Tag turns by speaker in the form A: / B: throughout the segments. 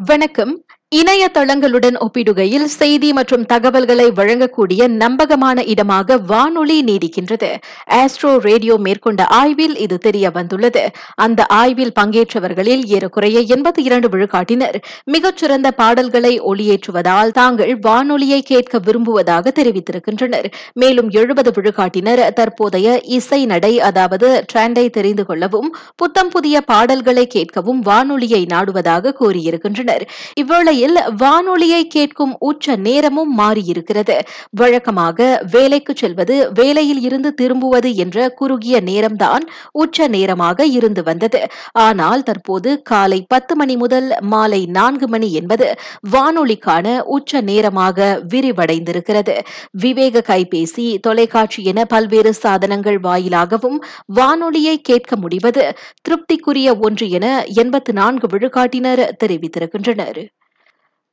A: வணக்கம். இணையதளங்களுடன் ஒப்பிடுகையில் செய்தி மற்றும் தகவல்களை வழங்கக்கூடிய நம்பகமான இடமாக வானொலி நீடிக்கின்றது. ஆஸ்ட்ரோ ரேடியோ மேற்கொண்ட ஆய்வில் இது தெரிய வந்துள்ளது. அந்த ஆய்வில் பங்கேற்றவர்களில் ஏறக்குறைய எண்பத்தி இரண்டு விழுக்காட்டினர் மிகச்சிறந்த பாடல்களை ஒளியேற்றுவதால் தாங்கள் வானொலியை கேட்க விரும்புவதாக தெரிவித்திருக்கின்றனர். மேலும் எழுபது விழுக்காட்டினர் தற்போதைய இசை நடை அதாவது ட்ரெண்டை தெரிந்து கொள்ளவும் புத்தம் புதிய பாடல்களை கேட்கவும் வானொலியை நாடுவதாக கூறியிருக்கின்றனர். இவ்வேளையில் வானொலியை கேட்கும் உச்ச நேரமும் மாறியிருக்கிறது. வழக்கமாக வேலைக்கு செல்வது வேலையில் இருந்து திரும்புவது என்ற குறுகிய நேரம்தான் உச்ச நேரமாக இருந்து வந்தது. ஆனால் தற்போது காலை பத்து மணி முதல் மாலை நான்கு மணி என்பது வானொலிக்கான உச்ச நேரமாக விரிவடைந்திருக்கிறது. விவேக கைபேசி தொலைக்காட்சி என பல்வேறு சாதனங்கள் வாயிலாகவும் வானொலியை கேட்க முடிவது திருப்திக்குரிய ஒன்று என எண்பத்து நான்கு விழுக்காட்டினர் தெரிவித்திருக்கின்றனர்.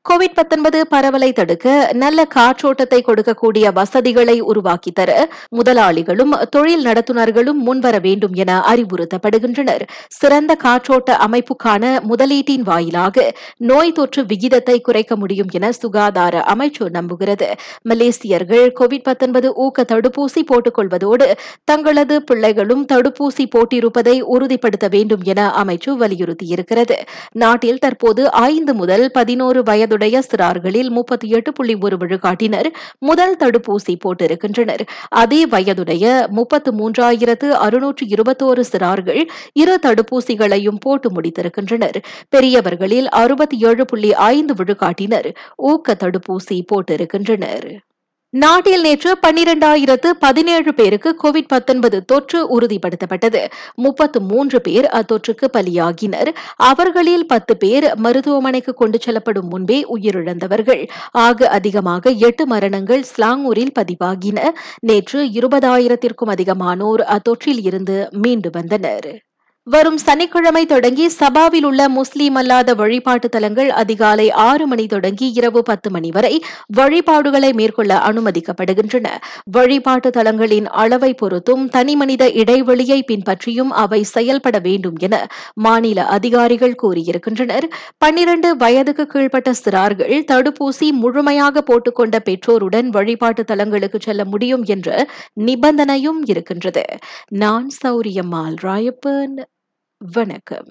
A: கோவிட் 19 பரவலை தடுக்க நல்ல காற்றோட்டத்தை கொடுக்கக்கூடிய வசதிகளை உருவாக்கி தர முதலாளிகளும் தொழில் நடத்துனர்களும் முன்வர வேண்டும் என அறிவுறுத்தப்படுகின்றனர். சிறந்த காற்றோட்ட அமைப்புக்கான முதலீட்டின் வாயிலாக நோய் தொற்று விகிதத்தை குறைக்க முடியும் என சுகாதார அமைச்சு நம்புகிறது. மலேசியர்கள் கோவிட் 19 ஊக்க தடுப்பூசி போட்டுக் கொள்வதோடு தங்களது பிள்ளைகளும் தடுப்பூசி போட்டிருப்பதை உறுதிப்படுத்த வேண்டும் என அமைச்சு வலியுறுத்தியிருக்கிறது. நாட்டில் தற்போது ஐந்து முதல் பதினோரு வயது வயதுடைய சிறார்களில் முப்பத்தி எட்டு புள்ளி ஒரு விழுக்காட்டினர் முதல் தடுப்பூசி போட்டிருக்கின்றனர். அதே வயதுடைய முப்பத்து மூன்றாயிரத்து அறுநூற்று இருபத்தோரு சிறார்கள் இரு தடுப்பூசிகளையும் போட்டு முடித்திருக்கின்றனர். பெரியவர்களில் அறுபத்தி ஏழு புள்ளி ஐந்து விழுக்காட்டினர் ஊக்க தடுப்பூசி போட்டிருக்கின்றனர். நாட்டில் நேற்று பன்னிரண்டாயிரத்து பதினேழு பேருக்கு கோவிட் 19 தொற்று உறுதிப்படுத்தப்பட்டது. முப்பத்து மூன்று பேர் அத்தொற்றுக்கு பலியாகினர். அவர்களில் பத்து பேர் மருத்துவமனைக்கு கொண்டு செல்லப்படும் முன்பே உயிரிழந்தவர்கள். ஆக அதிகமாக எட்டு மரணங்கள் ஸ்லாங்கூரில் பதிவாகின. நேற்று இருபதாயிரத்திற்கும் அதிகமானோர் அத்தொற்றில் இருந்து மீண்டு வந்தனர். வரும் சனிக்கிழமை தொடங்கி சபாவில் உள்ள முஸ்லீம் அல்லாத வழிபாட்டு தலங்கள் அதிகாலை ஆறு மணி தொடங்கி இரவு பத்து மணி வரை வழிபாடுகளை மேற்கொள்ள அனுமதிக்கப்படுகின்றன. வழிபாட்டு தலங்களின் அளவை பொறுத்தும் தனிமனித இடைவெளியை பின்பற்றியும் அவை செயல்பட வேண்டும் என மாநில அதிகாரிகள் கூறியிருக்கின்றனர். பன்னிரண்டு வயதுக்கு கீழ்ப்பட்ட சிறார்கள் தடுப்பூசி முழுமையாக போட்டுக்கொண்ட பெற்றோருடன் வழிபாட்டு தலங்களுக்கு செல்ல முடியும் என்ற நிபந்தனையும் இருக்கின்றது. நான் சௌரியம்மாள் ராயப்பன். வணக்கம்.